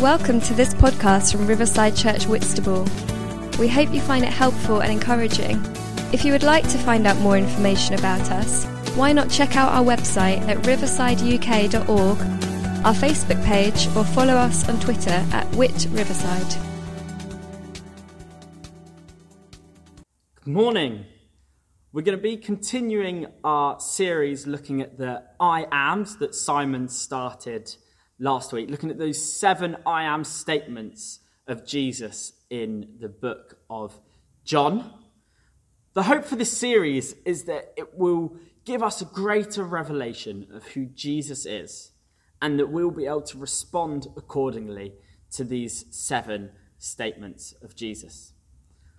Welcome to this podcast from Riverside Church Whitstable. We hope you find it helpful and encouraging. If you would like to find out more information about us, why not check out our website at riversideuk.org, our Facebook page, or follow us on Twitter at Whit Riverside. Good morning. We're going to be continuing our series looking at the I ams that Simon started last week, looking at those seven I am statements of Jesus in the book of John. The hope for this series is that it will give us a greater revelation of who Jesus is and that we'll be able to respond accordingly to these seven statements of Jesus.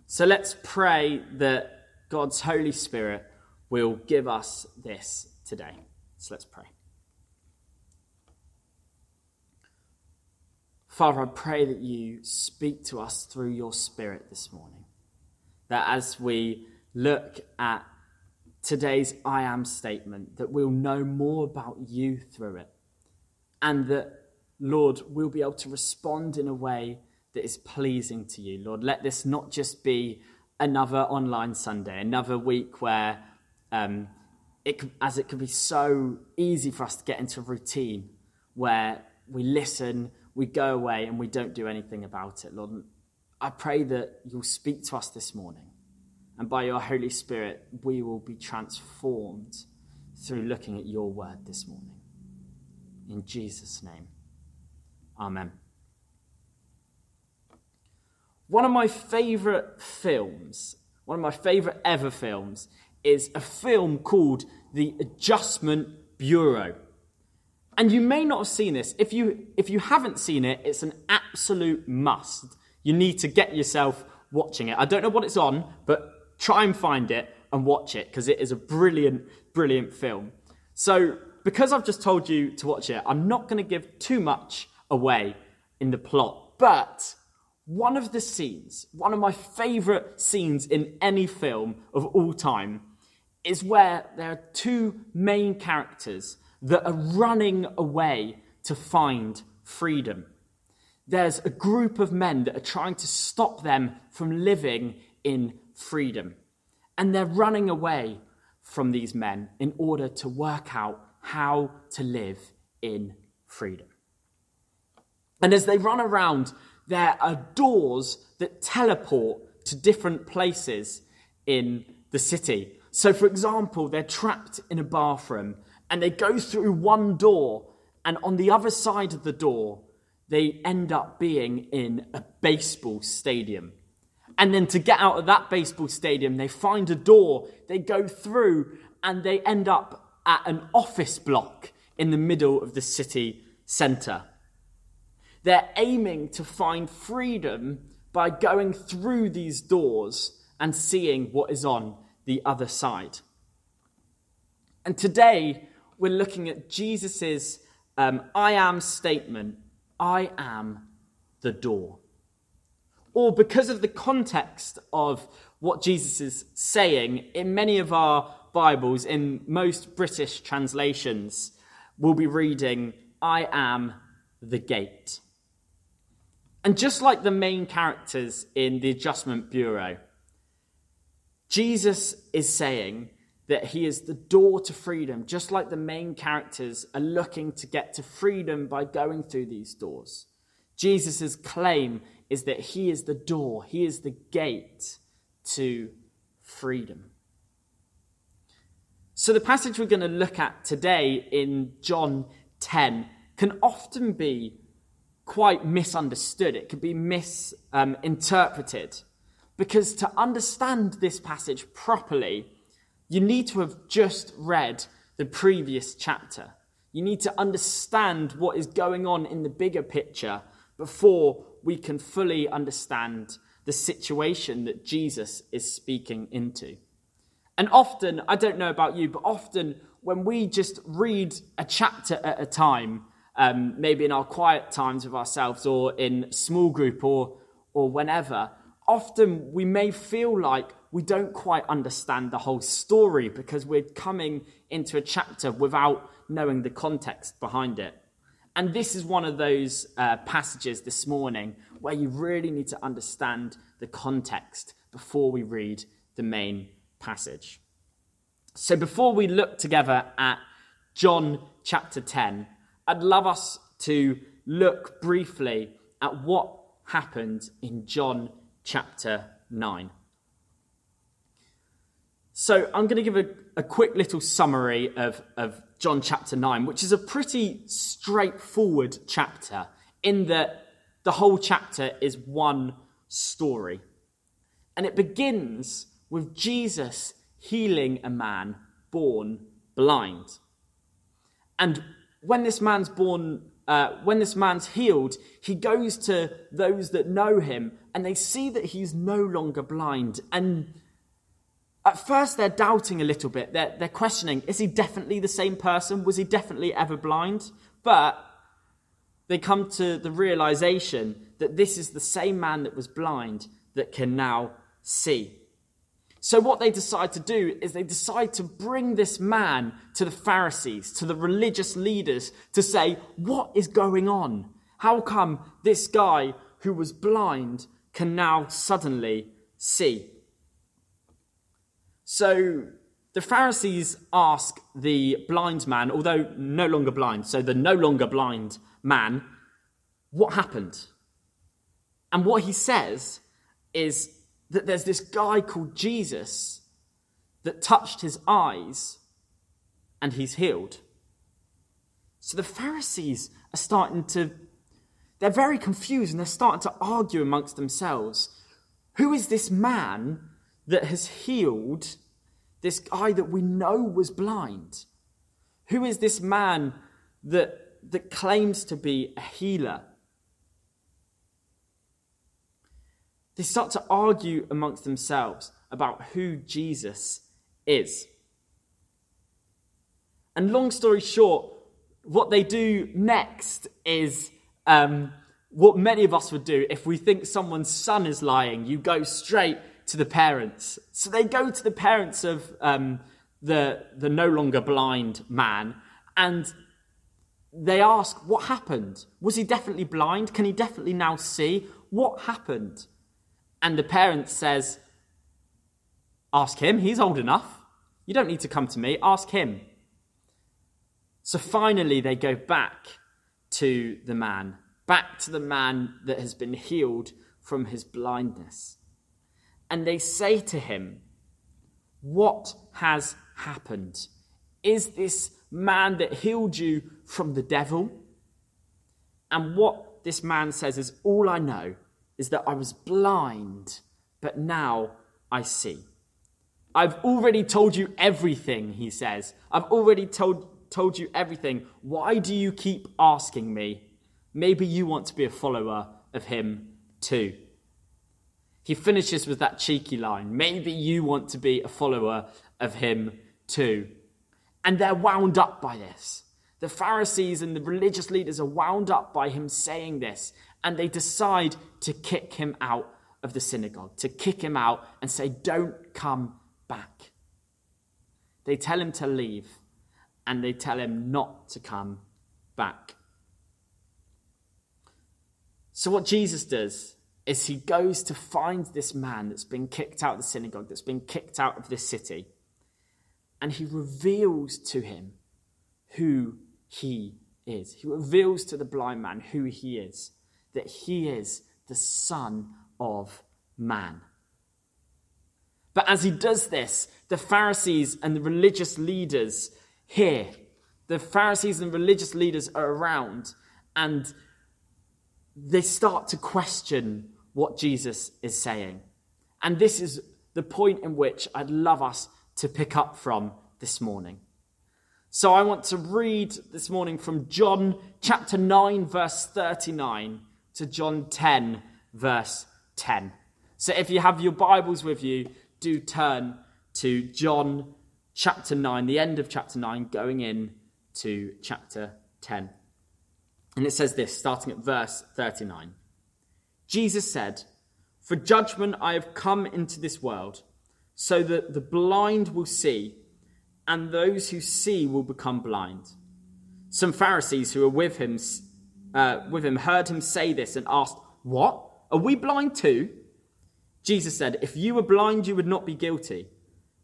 So let's pray that God's Holy Spirit will give us this today. So let's pray. Father, I pray that you speak to us through your Spirit this morning. That as we look at today's I am statement, that we'll know more about you through it. And that, Lord, we'll be able to respond in a way that is pleasing to you. Lord, let this not just be another online Sunday, another week where, um, it, as it can be so easy for us to get into a routine where we listen, we go away, and we don't do anything about it. Lord, I pray that you'll speak to us this morning. And by your Holy Spirit, we will be transformed through looking at your word this morning. In Jesus' name, Amen. One of my favorite films, one of my favorite ever films, is a film called The Adjustment Bureau. And you may not have seen this. If you, if you haven't seen it, it's an absolute must. You need to get yourself watching it. I don't know what it's on, but try and find it and watch it because it is a brilliant, brilliant film. So, because I've just told you to watch it, I'm not going to give too much away in the plot. But one of the scenes, one of my favorite scenes in any film of all time, is where there are two main characters that are running away to find freedom. There's a group of men that are trying to stop them from living in freedom. And they're running away from these men in order to work out how to live in freedom. And as they run around, there are doors that teleport to different places in the city. So, for example, they're trapped in a bathroom and they go through one door, and on the other side of the door, they end up being in a baseball stadium. And then to get out of that baseball stadium, they find a door, they go through, and they end up at an office block in the middle of the city centre. They're aiming to find freedom by going through these doors and seeing what is on the other side. And today, we're looking at Jesus' um, I am statement I am the door. Or because of the context of what Jesus is saying, in many of our Bibles, in most British translations, we'll be reading, I am the gate. And just like the main characters in the Adjustment Bureau, Jesus is saying that he is the door to freedom, just like the main characters are looking to get to freedom by going through these doors. Jesus' claim is that he is the door, he is the gate to freedom. So, the passage we're going to look at today in John 10 can often be quite misunderstood, it can be misinterpreted. Um, because to understand this passage properly, you need to have just read the previous chapter. You need to understand what is going on in the bigger picture before we can fully understand the situation that Jesus is speaking into. And often, I don't know about you, but often when we just read a chapter at a time, um, maybe in our quiet times with ourselves or in small group or, or whenever, often we may feel like we don't quite understand the whole story because we're coming into a chapter without knowing the context behind it. And this is one of those uh, passages this morning where you really need to understand the context before we read the main passage. So, before we look together at John chapter 10, I'd love us to look briefly at what happened in John chapter 9. So, I'm going to give a, a quick little summary of, of John chapter 9, which is a pretty straightforward chapter in that the whole chapter is one story. And it begins with Jesus healing a man born blind. And when this man's born, uh, when this man's healed, he goes to those that know him and they see that he's no longer blind. And at first they're doubting a little bit. They're, they're questioning, is he definitely the same person? Was he definitely ever blind? But they come to the realization that this is the same man that was blind that can now see. So, what they decide to do is they decide to bring this man to the Pharisees, to the religious leaders, to say, What is going on? How come this guy who was blind can now suddenly see? So, the Pharisees ask the blind man, although no longer blind, so the no longer blind man, what happened? And what he says is that there's this guy called Jesus that touched his eyes and he's healed. So the Pharisees are starting to, they're very confused and they're starting to argue amongst themselves. Who is this man that has healed this guy that we know was blind? Who is this man that, that claims to be a healer? They start to argue amongst themselves about who Jesus is. And long story short, what they do next is um, what many of us would do if we think someone's son is lying. You go straight to the parents. So they go to the parents of um, the, the no longer blind man and they ask, What happened? Was he definitely blind? Can he definitely now see? What happened? And the parent says, Ask him, he's old enough. You don't need to come to me, ask him. So finally, they go back to the man, back to the man that has been healed from his blindness. And they say to him, What has happened? Is this man that healed you from the devil? And what this man says is, All I know is that I was blind, but now I see. I've already told you everything, he says. I've already told, told you everything. Why do you keep asking me? Maybe you want to be a follower of him too. He finishes with that cheeky line Maybe you want to be a follower of him too. And they're wound up by this. The Pharisees and the religious leaders are wound up by him saying this and they decide to kick him out of the synagogue, to kick him out and say, Don't come back. They tell him to leave, and they tell him not to come back. So, what Jesus does is he goes to find this man that's been kicked out of the synagogue, that's been kicked out of this city, and he reveals to him who he is. He reveals to the blind man who he is that he is the Son of Man. But as he does this, the Pharisees and the religious leaders hear. The Pharisees and religious leaders are around and they start to question what Jesus is saying. And this is the point in which I'd love us to pick up from this morning. So I want to read this morning from John chapter 9, verse 39 to John 10, verse 10. So if you have your Bibles with you, do turn to John chapter 9, the end of chapter 9, going in to chapter 10. And it says this, starting at verse 39. Jesus said, For judgment I have come into this world, so that the blind will see, and those who see will become blind. Some Pharisees who were with him uh, with him heard him say this and asked, What? Are we blind too? Jesus said, If you were blind, you would not be guilty.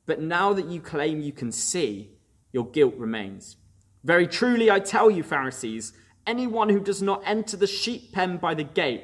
But now that you claim you can see, your guilt remains. Very truly, I tell you, Pharisees, anyone who does not enter the sheep pen by the gate,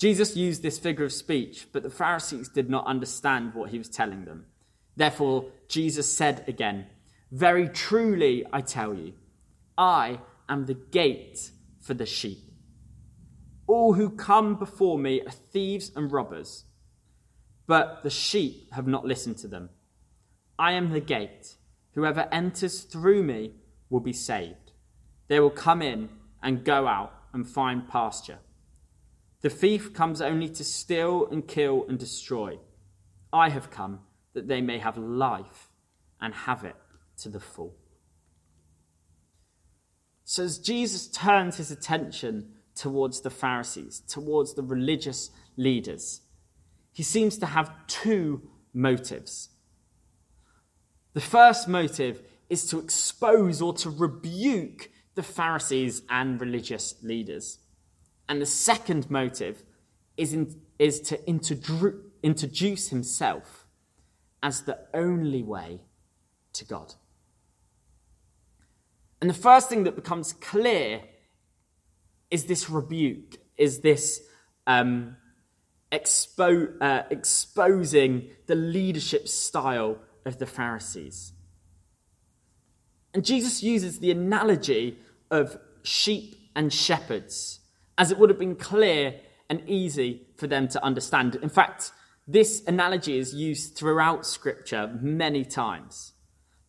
Jesus used this figure of speech, but the Pharisees did not understand what he was telling them. Therefore, Jesus said again, Very truly, I tell you, I am the gate for the sheep. All who come before me are thieves and robbers, but the sheep have not listened to them. I am the gate. Whoever enters through me will be saved. They will come in and go out and find pasture. The thief comes only to steal and kill and destroy. I have come that they may have life and have it to the full. So, as Jesus turns his attention towards the Pharisees, towards the religious leaders. He seems to have two motives. The first motive is to expose or to rebuke the Pharisees and religious leaders. And the second motive is, in, is to introduce himself as the only way to God. And the first thing that becomes clear is this rebuke, is this um, expo- uh, exposing the leadership style of the Pharisees. And Jesus uses the analogy of sheep and shepherds, as it would have been clear and easy for them to understand. In fact, this analogy is used throughout Scripture many times.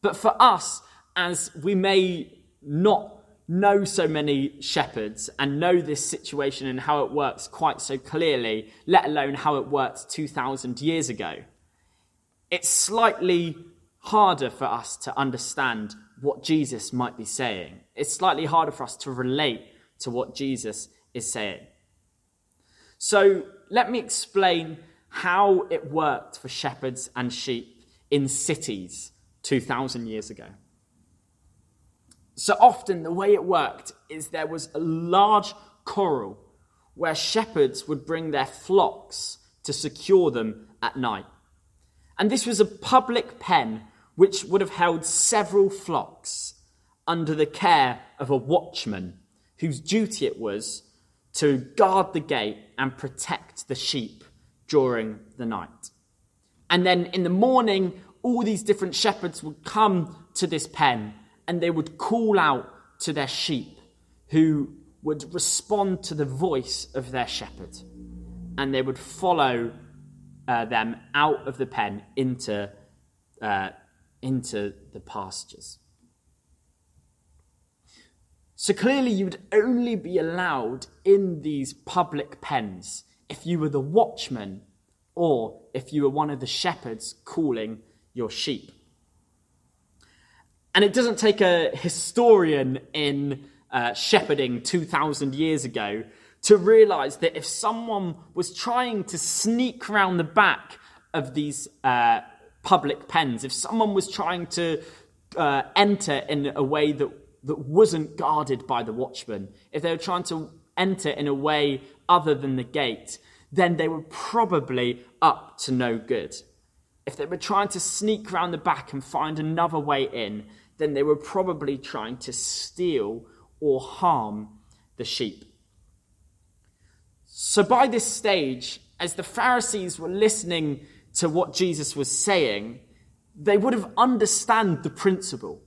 But for us, as we may not know so many shepherds and know this situation and how it works quite so clearly, let alone how it worked 2,000 years ago, it's slightly harder for us to understand what Jesus might be saying. It's slightly harder for us to relate to what Jesus is saying. So let me explain how it worked for shepherds and sheep in cities 2,000 years ago. So often, the way it worked is there was a large corral where shepherds would bring their flocks to secure them at night. And this was a public pen which would have held several flocks under the care of a watchman whose duty it was to guard the gate and protect the sheep during the night. And then in the morning, all these different shepherds would come to this pen and they would call out to their sheep who would respond to the voice of their shepherd and they would follow uh, them out of the pen into, uh, into the pastures. So clearly, you would only be allowed in these public pens if you were the watchman or if you were one of the shepherds calling your sheep. And it doesn't take a historian in uh, shepherding 2,000 years ago to realize that if someone was trying to sneak around the back of these uh, public pens, if someone was trying to uh, enter in a way that, that wasn't guarded by the watchman, if they were trying to enter in a way other than the gate, then they were probably up to no good. If they were trying to sneak round the back and find another way in, then they were probably trying to steal or harm the sheep. So, by this stage, as the Pharisees were listening to what Jesus was saying, they would have understood the principle.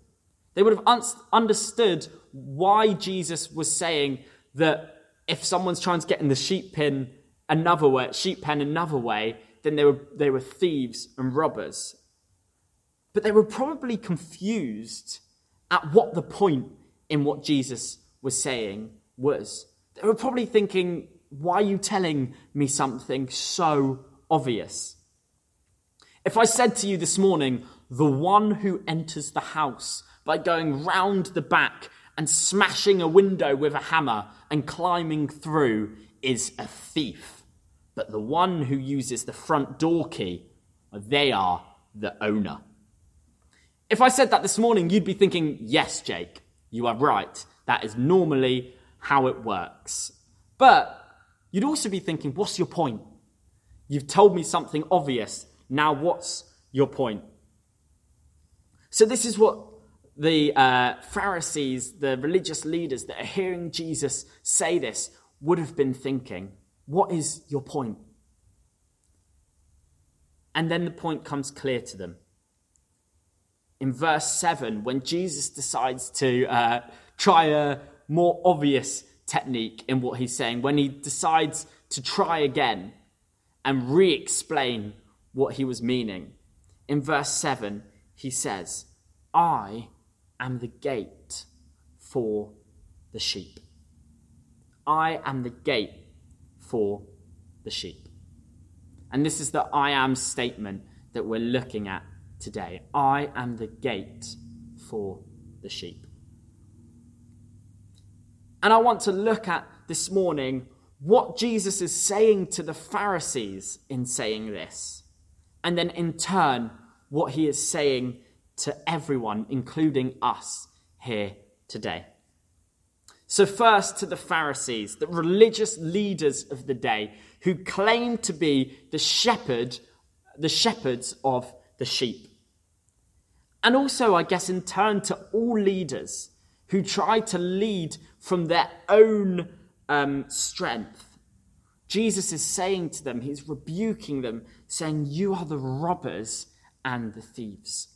They would have un- understood why Jesus was saying that if someone's trying to get in the sheep pen another way, sheep pen another way, then they were, they were thieves and robbers but they were probably confused at what the point in what Jesus was saying was. They were probably thinking, why are you telling me something so obvious? If I said to you this morning, the one who enters the house by going round the back and smashing a window with a hammer and climbing through is a thief, but the one who uses the front door key, they are the owner. If I said that this morning, you'd be thinking, yes, Jake, you are right. That is normally how it works. But you'd also be thinking, what's your point? You've told me something obvious. Now, what's your point? So, this is what the uh, Pharisees, the religious leaders that are hearing Jesus say this, would have been thinking. What is your point? And then the point comes clear to them. In verse 7, when Jesus decides to uh, try a more obvious technique in what he's saying, when he decides to try again and re explain what he was meaning, in verse 7, he says, I am the gate for the sheep. I am the gate for the sheep. And this is the I am statement that we're looking at today. I am the gate for the sheep. And I want to look at this morning what Jesus is saying to the Pharisees in saying this. And then in turn, what he is saying to everyone, including us here today. So, first to the Pharisees, the religious leaders of the day who claimed to be the shepherd, the shepherds of the sheep. And also, I guess, in turn to all leaders who try to lead from their own um, strength. Jesus is saying to them, he's rebuking them, saying, You are the robbers and the thieves.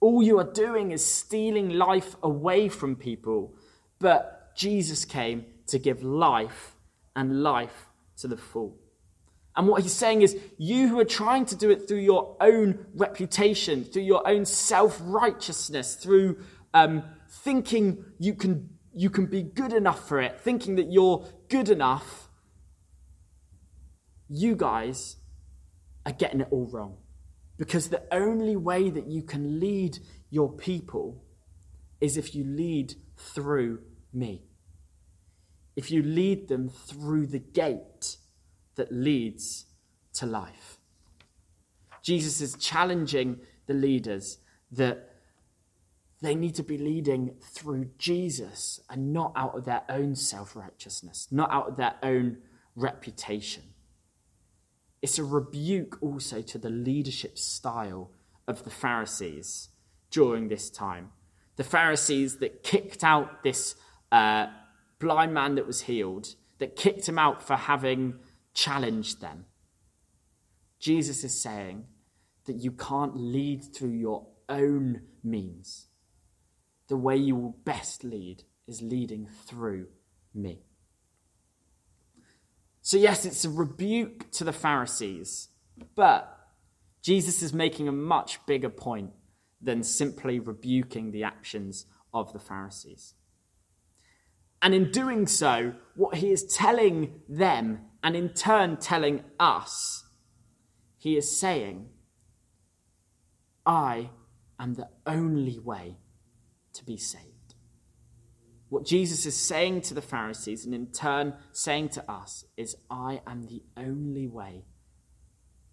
All you are doing is stealing life away from people. But Jesus came to give life and life to the full. And what he's saying is, you who are trying to do it through your own reputation, through your own self righteousness, through um, thinking you can, you can be good enough for it, thinking that you're good enough, you guys are getting it all wrong. Because the only way that you can lead your people is if you lead through me. If you lead them through the gate that leads to life. Jesus is challenging the leaders that they need to be leading through Jesus and not out of their own self righteousness, not out of their own reputation. It's a rebuke also to the leadership style of the Pharisees during this time. The Pharisees that kicked out this uh, blind man that was healed, that kicked him out for having challenged them. Jesus is saying that you can't lead through your own means. The way you will best lead is leading through me. So, yes, it's a rebuke to the Pharisees, but Jesus is making a much bigger point than simply rebuking the actions of the Pharisees. And in doing so, what he is telling them, and in turn telling us, he is saying, I am the only way to be saved. What Jesus is saying to the Pharisees, and in turn saying to us, is, I am the only way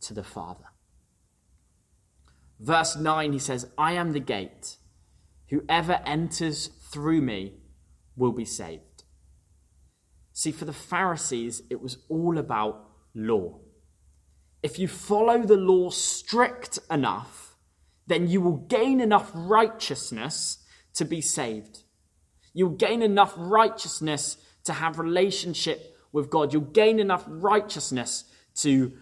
to the Father. Verse 9, he says, I am the gate. Whoever enters through me will be saved. See, for the Pharisees, it was all about law. If you follow the law strict enough, then you will gain enough righteousness to be saved. You'll gain enough righteousness to have relationship with God. You'll gain enough righteousness to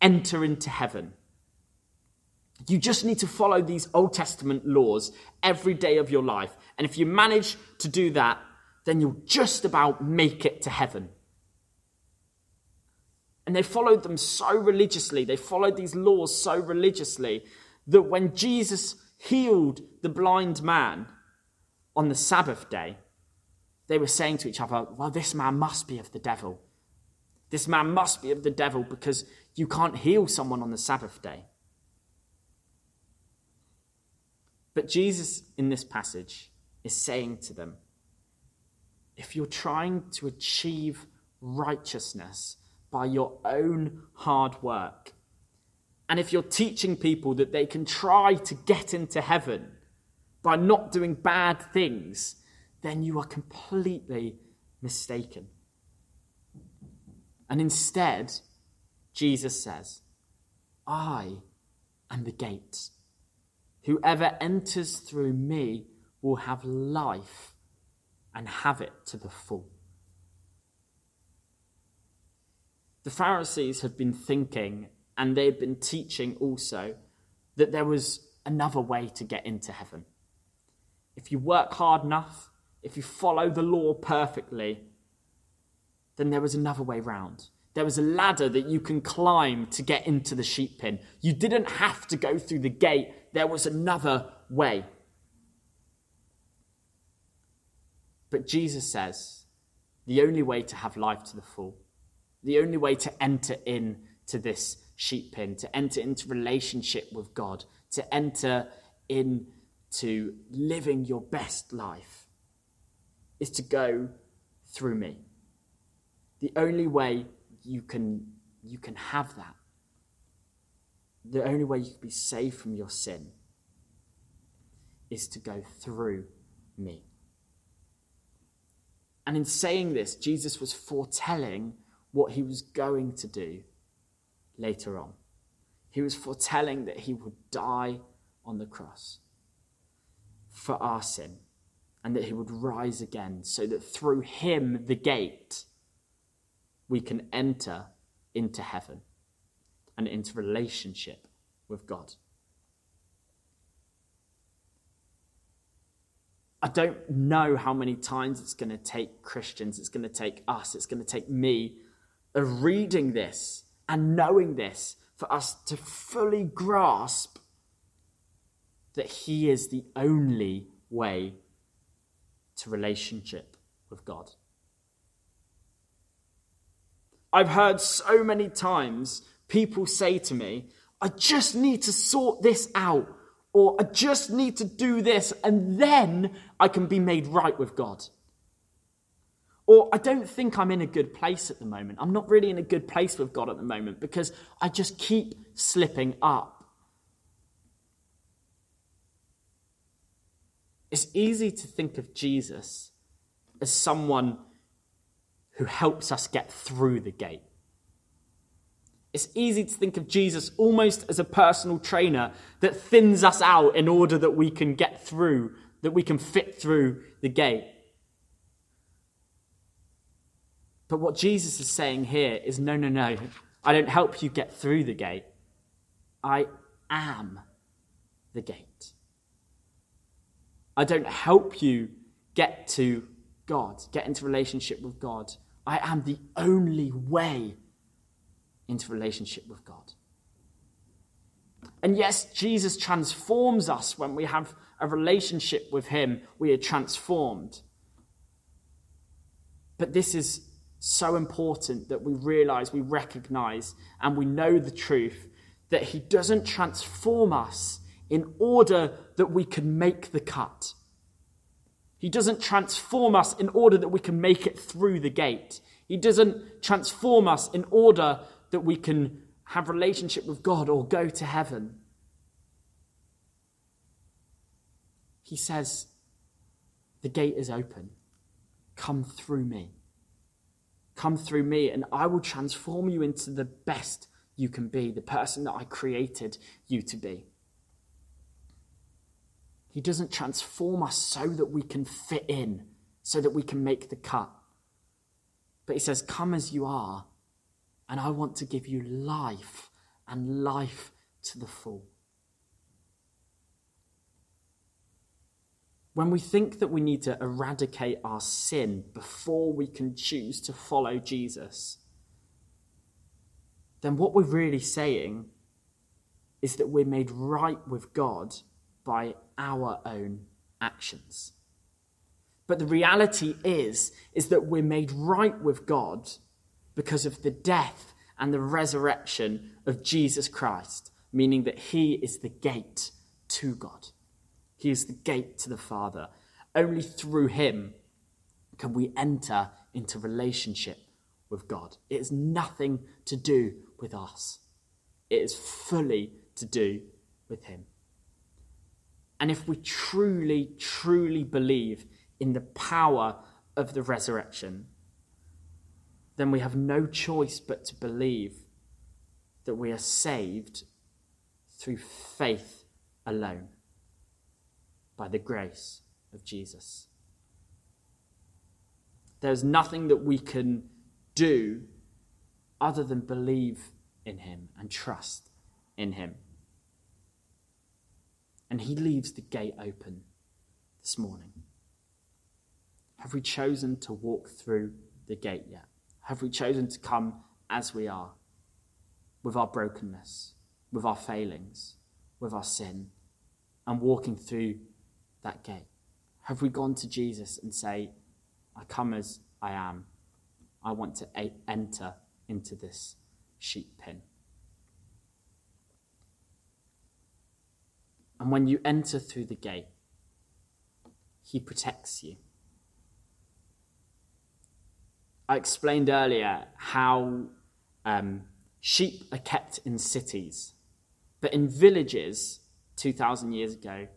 enter into heaven. You just need to follow these Old Testament laws every day of your life. And if you manage to do that, then you'll just about make it to heaven. And they followed them so religiously, they followed these laws so religiously, that when Jesus healed the blind man on the Sabbath day, They were saying to each other, Well, this man must be of the devil. This man must be of the devil because you can't heal someone on the Sabbath day. But Jesus, in this passage, is saying to them, if you're trying to achieve righteousness by your own hard work, and if you're teaching people that they can try to get into heaven by not doing bad things, then you are completely mistaken. And instead, Jesus says, I am the gate. Whoever enters through me will have life and have it to the full. The Pharisees had been thinking, and they had been teaching also, that there was another way to get into heaven. If you work hard enough, if you follow the law perfectly, then there was another way round. There was a ladder that you can climb to get into the sheep pen. You didn't have to go through the gate, there was another way. But Jesus says the only way to have life to the full, the only way to enter in to this sheep pen, to enter into relationship with God, to enter into living your best life, is to go through me. The only way you can, you can have that, the only way you can be saved from your sin, is to go through me. And in saying this, Jesus was foretelling what he was going to do later on. He was foretelling that he would die on the cross for our sin and that he would rise again so that through him, the gate, we can enter into heaven and into relationship with God. I don't know how many times it's going to take Christians, it's going to take us, it's going to take me of reading this and knowing this for us to fully grasp that He is the only way to relationship with God. I've heard so many times people say to me, I just need to sort this out or I just need to do this and then I can be made right with God. Or I don't think I'm in a good place at the moment. I'm not really in a good place with God at the moment because I just keep slipping up. It's easy to think of Jesus as someone who helps us get through the gate. It's easy to think of Jesus almost as a personal trainer that thins us out in order that we can get through, that we can fit through the gate. But what Jesus is saying here is no, no, no. I don't help you get through the gate. I am the gate. I don't help you get to God, get into relationship with God. I am the only way into relationship with God. And yes, Jesus transforms us when we have a relationship with Him, we are transformed. But this is so important that we realize, we recognize, and we know the truth that He doesn't transform us in order that we can make the cut. He doesn't transform us in order that we can make it through the gate. He doesn't transform us in order that we can have relationship with God or go to heaven. He says, The gate is open. Come through me. Come through me, and I will transform you into the best you can be, the person that I created you to be. He doesn't transform us so that we can fit in, so that we can make the cut. But he says, Come as you are, and I want to give you life and life to the full. When we think that we need to eradicate our sin before we can choose to follow Jesus, then what we're really saying is that we're made right with God by our own actions. But the reality is, is that we're made right with God because of the death and the resurrection of Jesus Christ, meaning that he is the gate to God. He is the gate to the Father. Only through him can we enter into relationship with God. It has nothing to do with us, it is fully to do with him. And if we truly, truly believe in the power of the resurrection, then we have no choice but to believe that we are saved through faith alone by the grace of Jesus. There's nothing that we can do other than believe in Him and trust in Him. And He leaves the gate open this morning. Have we chosen to walk through the gate yet? Have we chosen to come as we are, with our brokenness, with our failings, with our sin, and walking through that gate? Have we gone to Jesus and say, I come as I am. I want to enter into this sheep pen. And when you enter through the gate, he protects you. I explained earlier how um, sheep are kept in cities, but in villages 2,000 years ago,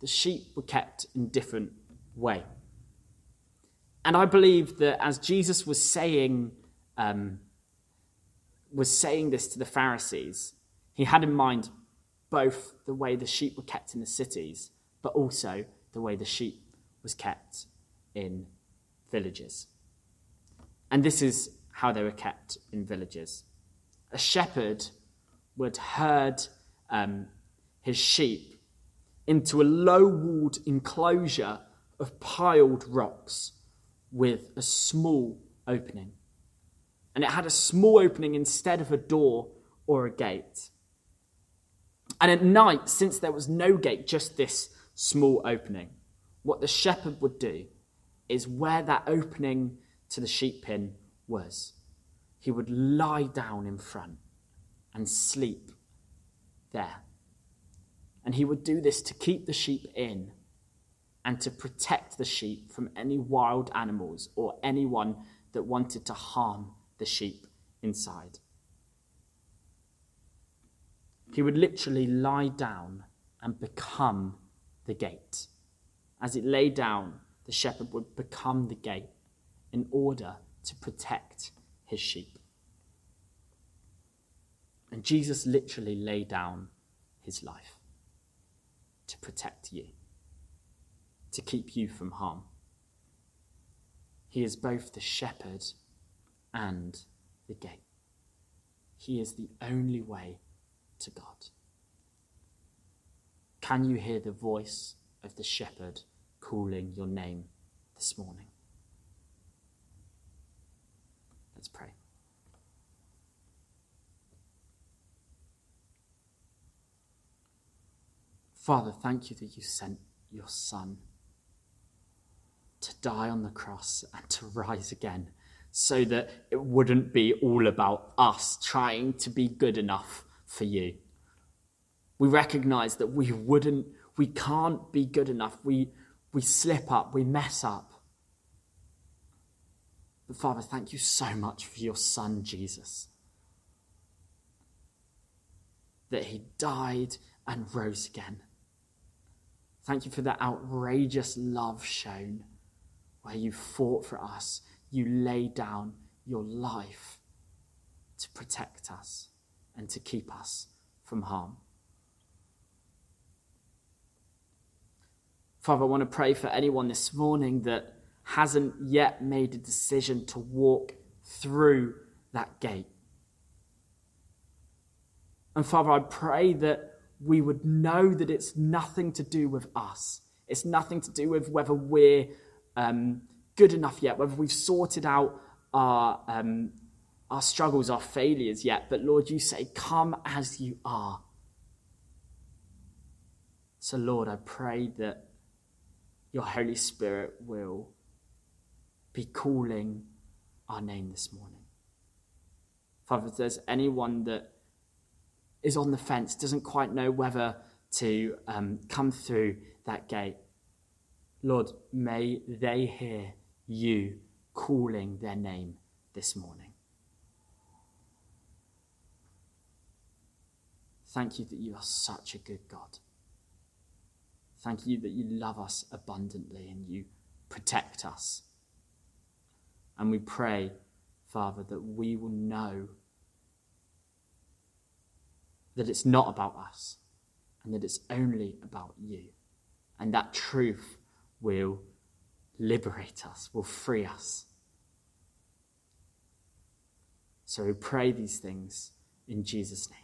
the sheep were kept in different way. And I believe that as Jesus was saying, um, was saying this to the Pharisees, he had in mind both the way the sheep were kept in the cities, but also the way the sheep was kept in villages. And this is how they were kept in villages. A shepherd would herd um, his sheep into a low walled enclosure of piled rocks with a small opening. And it had a small opening instead of a door or a gate. And at night, since there was no gate, just this small opening, what the shepherd would do is where that opening to the sheep pen was, he would lie down in front and sleep there. And he would do this to keep the sheep in and to protect the sheep from any wild animals or anyone that wanted to harm the sheep inside. He would literally lie down and become the gate. As it lay down, the shepherd would become the gate in order to protect his sheep. And Jesus literally lay down his life to protect you to keep you from harm. He is both the shepherd and the gate. He is the only way to God. Can you hear the voice of the shepherd calling your name this morning? Let's pray. Father, thank you that you sent your Son to die on the cross and to rise again so that it wouldn't be all about us trying to be good enough for you. We recognize that we wouldn't, we can't be good enough. We, we slip up, we mess up. But Father, thank you so much for your Son, Jesus. That he died and rose again. Thank you for that outrageous love shown where you fought for us. You laid down your life to protect us and to keep us from harm. Father, I want to pray for anyone this morning that hasn't yet made a decision to walk through that gate. And Father, I pray that we would know that it's nothing to do with us. It's nothing to do with whether we're um, good enough yet, whether we've sorted out our, um, our struggles, our failures yet. But Lord, you say, Come as you are. So, Lord, I pray that your Holy Spirit will be calling our name this morning. Father, if there's anyone that is on the fence, doesn't quite know whether to um, come through that gate, Lord, may they hear you calling their name this morning. Thank you that you are such a good God. Thank you that you love us abundantly and you protect us. And we pray, Father, that we will know that it's not about us and that it's only about you. And that truth will liberate us, will free us. So we pray these things in Jesus' name.